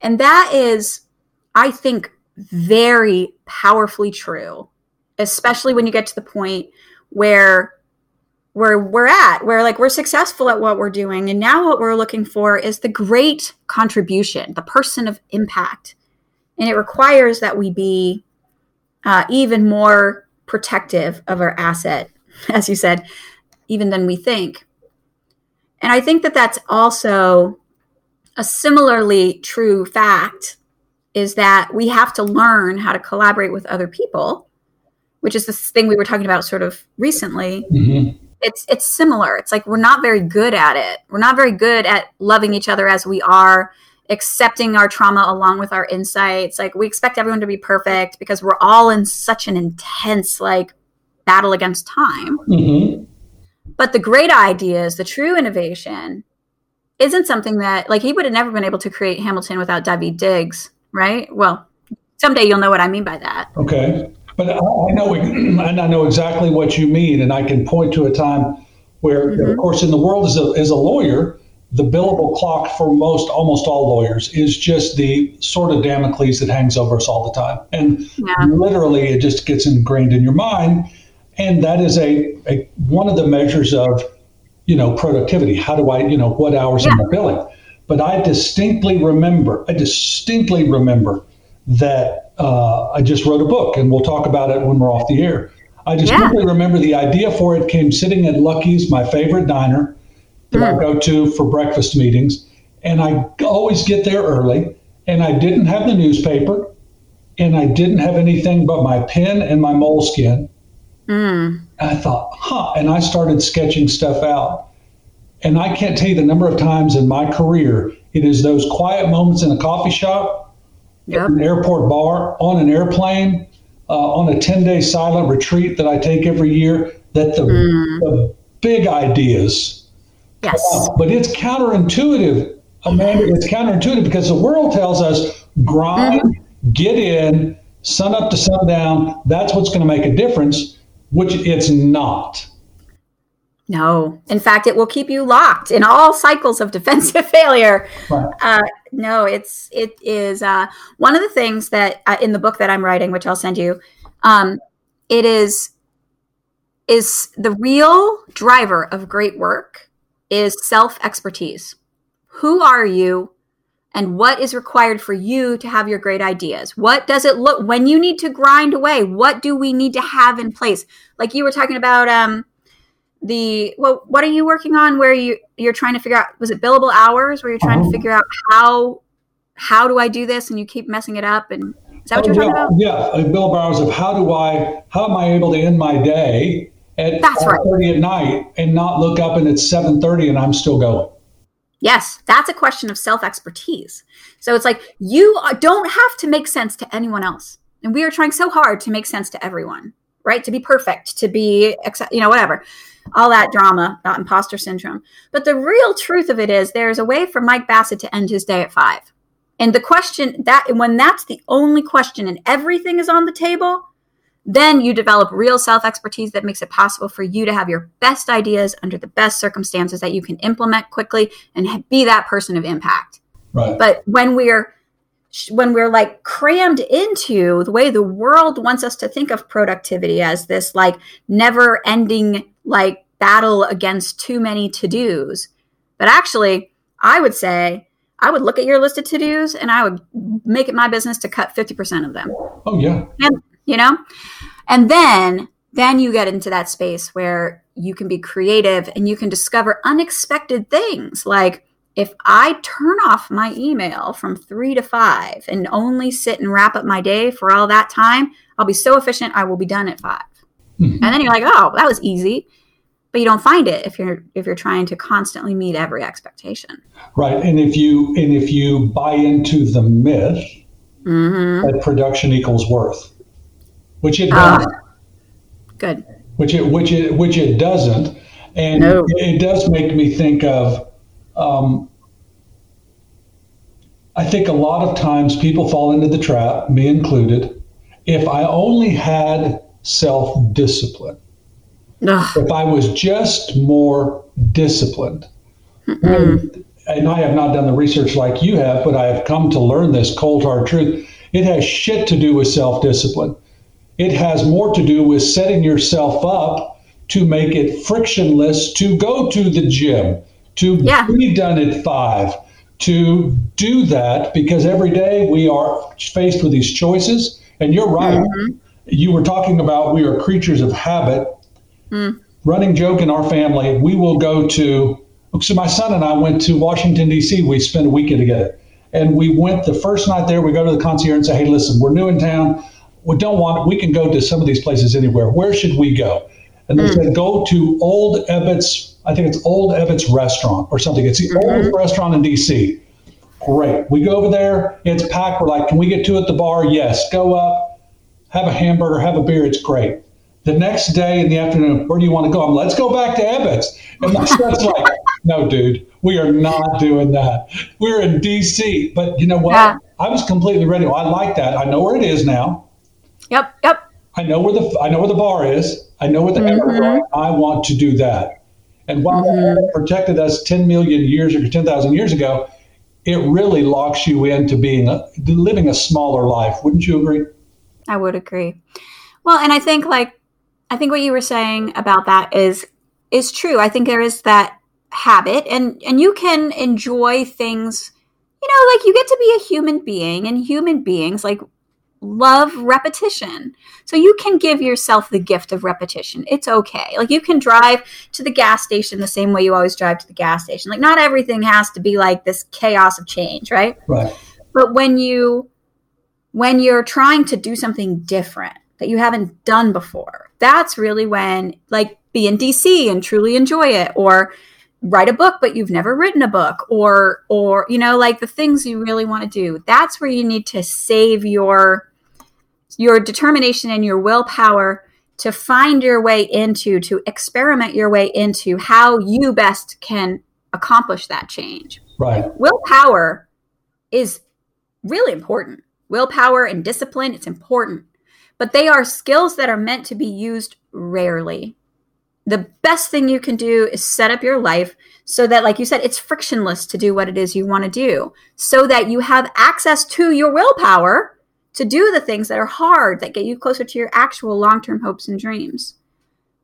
And that is, I think, very powerfully true, especially when you get to the point where where we're at, where like we're successful at what we're doing. And now what we're looking for is the great contribution, the person of impact. And it requires that we be uh, even more protective of our asset, as you said, even than we think. And I think that that's also a similarly true fact is that we have to learn how to collaborate with other people, which is this thing we were talking about sort of recently. Mhm. It's it's similar. It's like we're not very good at it. We're not very good at loving each other as we are, accepting our trauma along with our insights. Like we expect everyone to be perfect because we're all in such an intense like battle against time. Mhm. But the great ideas, the true innovation, isn't something that like he would have never been able to create Hamilton without Daveed Diggs, right? Well, someday you'll know what I mean by that. Okay, but I, I know and I know exactly what you mean, and I can point to a time where, Mhm. of course, in the world as a, as a lawyer, the billable clock for most almost all lawyers is just the sort of Damocles that hangs over us all the time, and Yeah. literally it just gets ingrained in your mind, and that is a, a one of the measures of you know productivity. How do I you know what hours am I billing? But I distinctly remember, I distinctly remember that uh, I just wrote a book, and we'll talk about it when we're off the air. I just Yeah. remember the idea for it came sitting at Lucky's, my favorite diner that I go to for breakfast meetings, and I always get there early. And I didn't have the newspaper, and I didn't have anything but my pen and my moleskin. Mm. I thought, huh. And I started sketching stuff out. And I can't tell you the number of times in my career it is those quiet moments in a coffee shop, Yep. an airport bar, on an airplane, uh, on a 10 day silent retreat that I take every year that the, Mm. the big ideas Yes. but it's counterintuitive, Amanda. It's counterintuitive because the world tells us grind, get in, sun up to sundown. That's what's going to make a difference, which it's not. No. In fact, it will keep you locked in all cycles of defensive failure. Right. Uh, no, it's it is uh, one of the things that uh, in the book that I'm writing, which I'll send you. Um, it is is the real driver of great work is self expertise. Who are you? And what is required for you to have your great ideas? What does it look when you need to grind away? What do we need to have in place? Like you were talking about, um, the well what are you working on where you you're trying to figure out was it billable hours where you're trying to figure out how how do i do this and you keep messing it up and is that what you're Oh, yeah, talking about yeah. Uh, billable hours of how do I how am I able to end my day at That's right. 5:30 at night and not look up and it's 7:30 and I'm still going. yes that's a question of self expertise so it's like you don't have to make sense to anyone else and we are trying so hard to make sense to everyone right to be perfect to be you know whatever all that drama that imposter syndrome. But the real truth of it is there's a way for mike bassett to end his day at five. And the question that when that's the only question and everything is on the table then you develop real self expertise that makes it possible for you to have your best ideas under the best circumstances that you can implement quickly and be that person of impact. Right. but when we're when we're like crammed into the way the world wants us to think of productivity as this like never ending like battle against too many to-dos but actually i would say I would look at your list of to dos and I would make it my business to cut 50% of them. Oh, yeah. And, you know? And then, then you get into that space where you can be creative and you can discover unexpected things like, if I turn off my email from three to five and only sit and wrap up my day for all that time, I'll be so efficient, I will be done at 5 mm-hmm. And then you're like, oh, that was easy. But you don't find it if you're if you're trying to constantly meet every expectation. Right. And if you and if you buy into the myth mm-hmm. that production equals worth, which it ah. doesn't. Good. Which it which it which it doesn't. And no. it does make me think of um, I think a lot of times people fall into the trap, me included. If I only had self discipline, if I was just more disciplined, and, and I have not done the research like you have, but I have come to learn this cold hard truth. It has shit to do with self discipline. It has more to do with setting yourself up to make it frictionless to go to the gym, to yeah. be done at five, to do that because every day we are faced with these choices. And you're right. Mm-hmm. You were talking about we are creatures of habit. Mm. Running joke in our family, we will go to. So my son and I went to Washington D.C. We spent a weekend together, and we went the first night there. We go to the concierge and say, "Hey, listen, we're new in town. We don't want. We can go to some of these places anywhere. Where should we go?" And they mm. said, "Go to Old Ebbitt's I think it's Old Ebbitt's Restaurant or something. It's the mm-hmm. oldest restaurant in DC. Great. We go over there. It's packed. We're like, can we get two at the bar? Yes. Go up, have a hamburger, have a beer. It's great. The next day in the afternoon, where do you want to go? I'm, let's go back to Ebbitt's. And my son's like, no, dude, we are not doing that. We're in DC. But you know what? Yeah. I was completely ready. Well, I like that. I know where it is now. Yep. Yep. I know where the I know where the bar is. I know where the mm-hmm. I want to do that. And while mm-hmm. that protected us 10 million years or 10,000 years ago, it really locks you into being a, living a smaller life. Wouldn't you agree? I would agree. Well, and I think like I think what you were saying about that is is true. I think there is that habit and and you can enjoy things you know like you get to be a human being and human beings like love repetition. So you can give yourself the gift of repetition. It's okay. Like you can drive to the gas station the same way you always drive to the gas station. Like not everything has to be like this chaos of change, right? Right. But when you when you're trying to do something different that you haven't done before, that's really when like be in DC and truly enjoy it or write a book but you've never written a book or or you know like the things you really want to do. That's where you need to save your your determination and your willpower to find your way into to experiment your way into how you best can accomplish that change. Right. Willpower is really important. Willpower and discipline it's important but they are skills that are meant to be used rarely. The best thing you can do is set up your life so that like you said it's frictionless to do what it is you want to do so that you have access to your willpower to do the things that are hard that get you closer to your actual long-term hopes and dreams.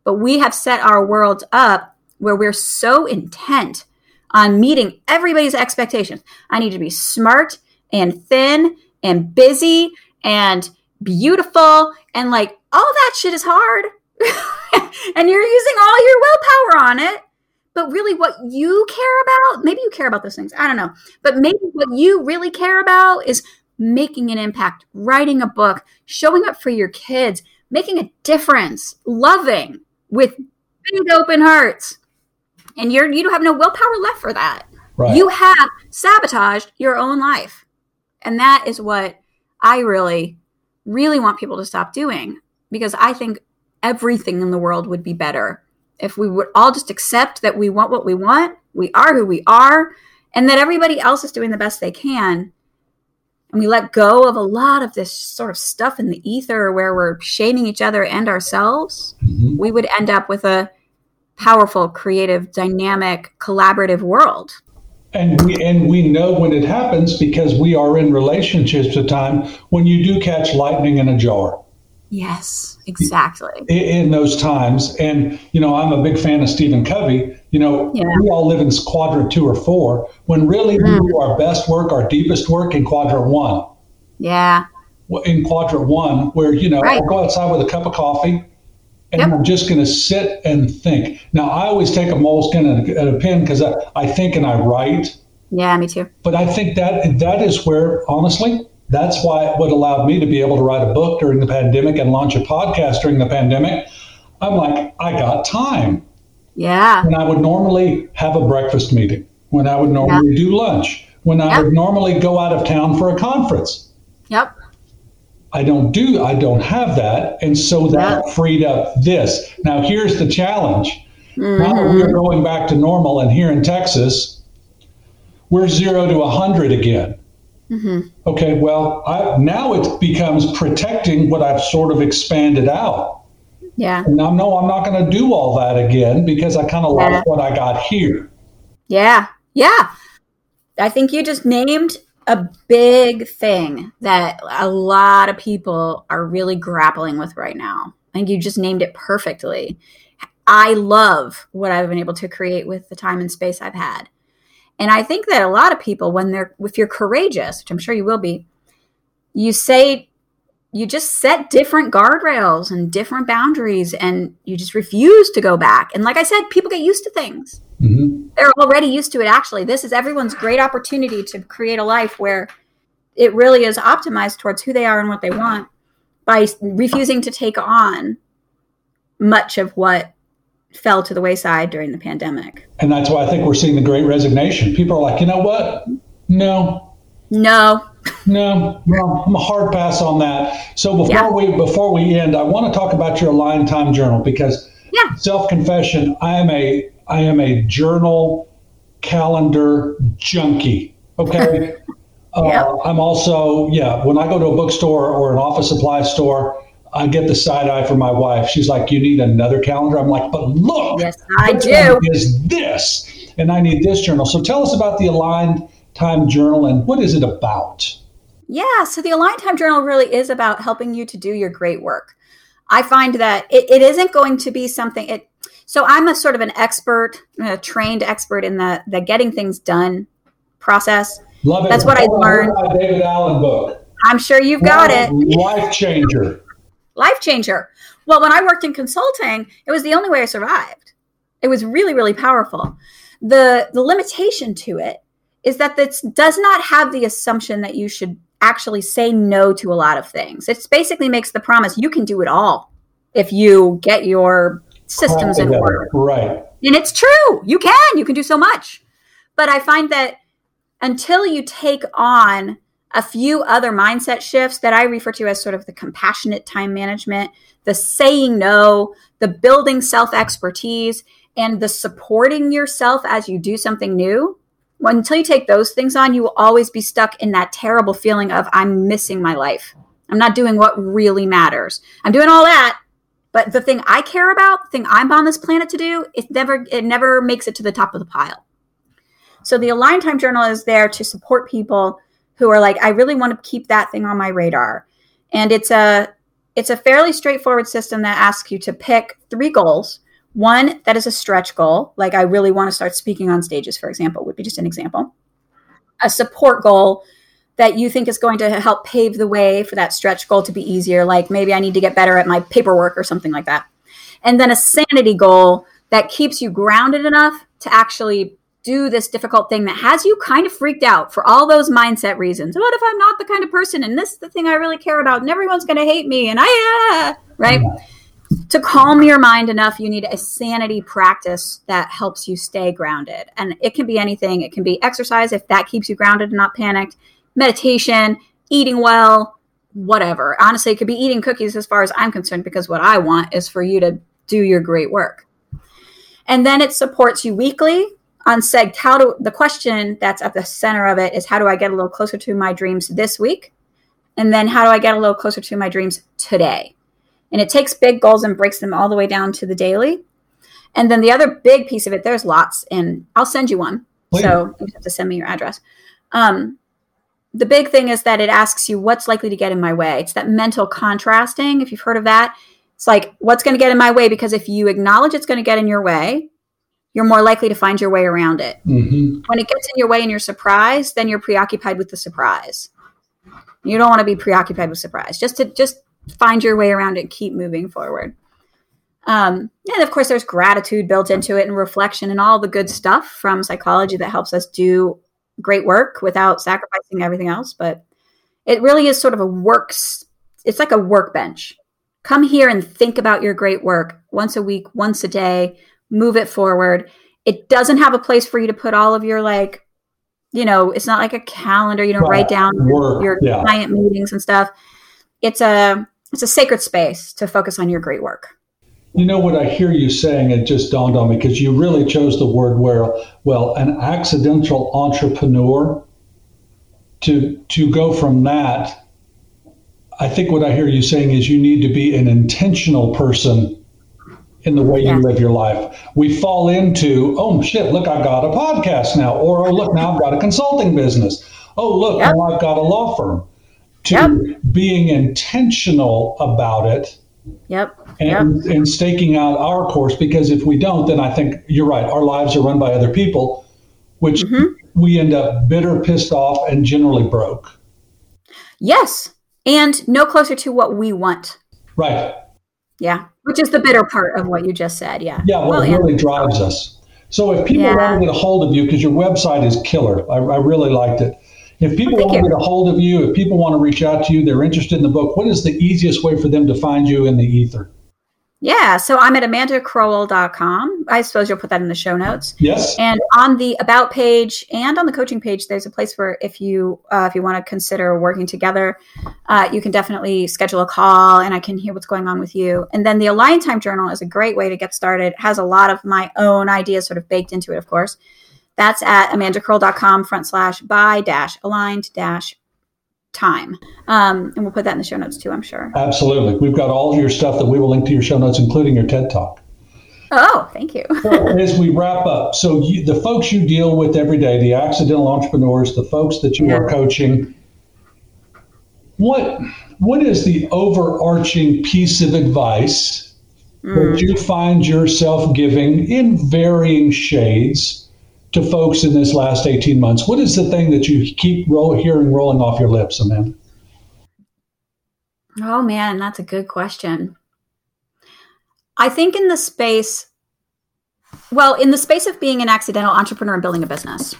But we have set our world up where we're so intent on meeting everybody's expectations. I need to be smart and thin and busy and beautiful and like all that shit is hard and you're using all your willpower on it. But really, what you care about, maybe you care about those things, I don't know. But maybe what you really care about is making an impact, writing a book, showing up for your kids, making a difference, loving with big open hearts. And you're you don't have no willpower left for that. Right. You have sabotaged your own life. And that is what I really, really want people to stop doing because I think everything in the world would be better if we would all just accept that we want what we want, we are who we are, and that everybody else is doing the best they can. And we let go of a lot of this sort of stuff in the ether where we're shaming each other and ourselves, mm-hmm. we would end up with a powerful, creative, dynamic, collaborative world. And we and we know when it happens because we are in relationships at time when you do catch lightning in a jar. Yes, exactly. In, in those times. And, you know, I'm a big fan of Stephen Covey. You know, yeah. we all live in quadrant two or four when really mm. we do our best work, our deepest work in quadrant one. Yeah. In quadrant one, where, you know, right. I'll go outside with a cup of coffee and yep. I'm just going to sit and think. Now, I always take a moleskin and a, and a pen because I, I think and I write. Yeah, me too. But I think that that is where, honestly, that's why what allowed me to be able to write a book during the pandemic and launch a podcast during the pandemic. I'm like, I got time. Yeah. When I would normally have a breakfast meeting, when I would normally yeah. do lunch, when I yep. would normally go out of town for a conference. I don't do I don't have that. And so that freed up this. Now here's the challenge. Mm-hmm. Now we're going back to normal and here in Texas, we're zero to a hundred again. Mm-hmm. Okay, well, I, now it becomes protecting what I've sort of expanded out. Yeah. And I know I'm not going to do all that again because I kind of yeah. like what I got here. Yeah. Yeah. I think you just named a big thing that a lot of people are really grappling with right now. I think you just named it perfectly. I love what I've been able to create with the time and space I've had. And I think that a lot of people, when they're, if you're courageous, which I'm sure you will be, you say, you just set different guardrails and different boundaries and you just refuse to go back. And like I said, people get used to things. Mm-hmm. They're already used to it, actually. This is everyone's great opportunity to create a life where it really is optimized towards who they are and what they want by refusing to take on much of what fell to the wayside during the pandemic. And that's why I think we're seeing the great resignation. People are like, you know what? No. No. no, no, I'm a hard pass on that. So before yeah. we before we end, I want to talk about your Aligned Time Journal because yeah. self confession, I am a I am a journal calendar junkie. Okay. uh, I'm also, yeah, when I go to a bookstore or an office supply store, I get the side eye from my wife. She's like, "You need another calendar." I'm like, "But look, yes, I do. Is this?" And I need this journal. So tell us about the Aligned Time Journal and what is it about? Yeah, so the Aligned Time Journal really is about helping you to do your great work. I find that it, it isn't going to be something. It so I'm a sort of an expert, a trained expert in the the getting things done process. Love it. That's what I learned. David Allen book. I'm sure you've got life, it. Life changer life changer. Well, when I worked in consulting, it was the only way I survived. It was really, really powerful. The the limitation to it is that this does not have the assumption that you should actually say no to a lot of things. It basically makes the promise you can do it all if you get your systems in order. Right. And it's true. You can. You can do so much. But I find that until you take on a few other mindset shifts that I refer to as sort of the compassionate time management, the saying no, the building self expertise, and the supporting yourself as you do something new. Until you take those things on, you will always be stuck in that terrible feeling of, I'm missing my life. I'm not doing what really matters. I'm doing all that, but the thing I care about, the thing I'm on this planet to do, it never it never makes it to the top of the pile. So the Aligned Time Journal is there to support people who are like, I really want to keep that thing on my radar. And it's a it's a fairly straightforward system that asks you to pick three goals. One that is a stretch goal, like I really want to start speaking on stages, for example, would be just an example. A support goal that you think is going to help pave the way for that stretch goal to be easier, like maybe I need to get better at my paperwork or something like that. And then a sanity goal that keeps you grounded enough to actually do this difficult thing that has you kind of freaked out for all those mindset reasons. What if I'm not the kind of person and this is the thing I really care about and everyone's going to hate me and I, uh, right? To calm your mind enough, you need a sanity practice that helps you stay grounded. And it can be anything. It can be exercise if that keeps you grounded and not panicked, meditation, eating well, whatever. Honestly, it could be eating cookies as far as I'm concerned because what I want is for you to do your great work. And then it supports you weekly on SEG, how do the question that's at the center of it is how do I get a little closer to my dreams this week? And then how do I get a little closer to my dreams today? And it takes big goals and breaks them all the way down to the daily. And then the other big piece of it, there's lots, and I'll send you one. Please. So you have to send me your address. Um, the big thing is that it asks you what's likely to get in my way. It's that mental contrasting. If you've heard of that, it's like what's going to get in my way because if you acknowledge it's going to get in your way, you're more likely to find your way around it. Mm-hmm. When it gets in your way and you're surprised, then you're preoccupied with the surprise. You don't want to be preoccupied with surprise. Just to just find your way around it and keep moving forward. Um, and of course, there's gratitude built into it and reflection and all the good stuff from psychology that helps us do great work without sacrificing everything else. But it really is sort of a works, it's like a workbench. Come here and think about your great work once a week, once a day, move it forward. It doesn't have a place for you to put all of your like, you know, it's not like a calendar, you know, write down Work, your yeah. client meetings and stuff. It's a it's a sacred space to focus on your great work. You know what I hear you saying? It just dawned on me because you really chose the word well. Well, an accidental entrepreneur. To to go from that, I think what I hear you saying is you need to be an intentional person in the way Yeah. you live your life. We fall into, oh shit, look, I've got a podcast now, or oh look, now I've got a consulting business. Oh look, Yep. now I've got a law firm. To Yep. being intentional about it Yep. and, and staking out our course because if we don't then i think you're right our lives are run by other people which Mhm. we end up bitter pissed off and generally broke Yes. And no closer to what we want. right Yeah. Which is the bitter part of what you just said. Yeah. yeah what Well, and- really drives us so if people Yeah. want to get a hold of you because your website is killer I, I really liked it if people Thank want to get a hold of you if people want to reach out to you they're interested in the book what is the easiest way for them to find you in the ether Yeah. So I'm at amandacrowell.com. I suppose you'll put that in the show notes. yes And on the about page and on the coaching page, there's a place where if you uh, if you want to consider working together, uh, you can definitely schedule a call and I can hear what's going on with you. And then the Align Time Journal is a great way to get started. It has a lot of my own ideas sort of baked into it, of course. That's at amandacrowell.com front slash by dash aligned dash time. Um, and we'll put that in the show notes too, I'm sure. absolutely we've got all of your stuff that we will link to your show notes including your ted talk Oh, thank you. So as we wrap up, so you, the folks you deal with every day, the accidental entrepreneurs, the folks that you are coaching, what what is the overarching piece of advice that you find yourself giving in varying shades to folks in this last 18 months? What is the thing that you keep roll, hearing rolling off your lips, Amanda? Oh man, that's a good question. I think in the space, well, in the space of being an accidental entrepreneur and building a business,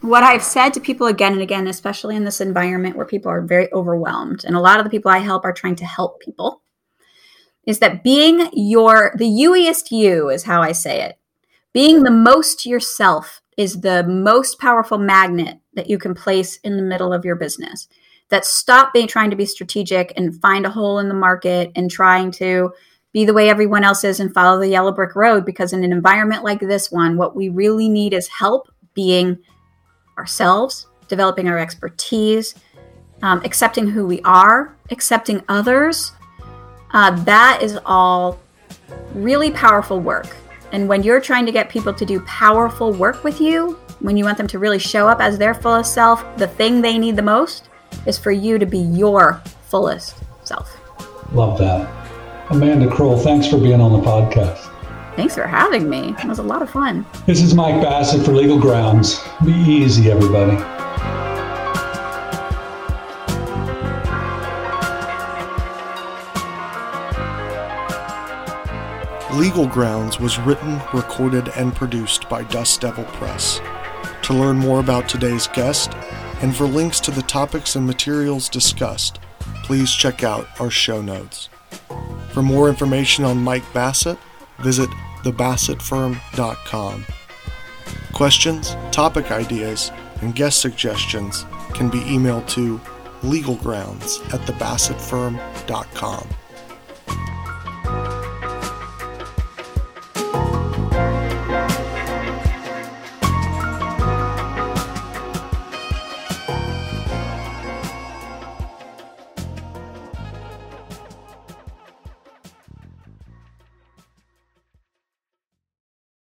what I've said to people again and again, especially in this environment where people are very overwhelmed, and a lot of the people I help are trying to help people, is that being your, the youiest you is how I say it. Being the most yourself is the most powerful magnet that you can place in the middle of your business. That stop being trying to be strategic and find a hole in the market and trying to be the way everyone else is and follow the yellow brick road because in an environment like this one what we really need is help being ourselves developing our expertise um, accepting who we are accepting others. Uh, that is all really powerful work and when you're trying to get people to do powerful work with you when you want them to really show up as their fullest self the thing they need the most is for you to be your fullest self. Love that. Amanda Crowell, thanks for being on the podcast. Thanks for having me. It was a lot of fun. This is Mike Bassett for Legal Grounds. Be easy, everybody. Legal Grounds was written, recorded, and produced by Dust Devil Press. To learn more about today's guest and for links to the topics and materials discussed, please check out our show notes. For more information on Mike Bassett, visit thebassettfirm.com. Questions, topic ideas, and guest suggestions can be emailed to legalgrounds at thebassettfirm.com.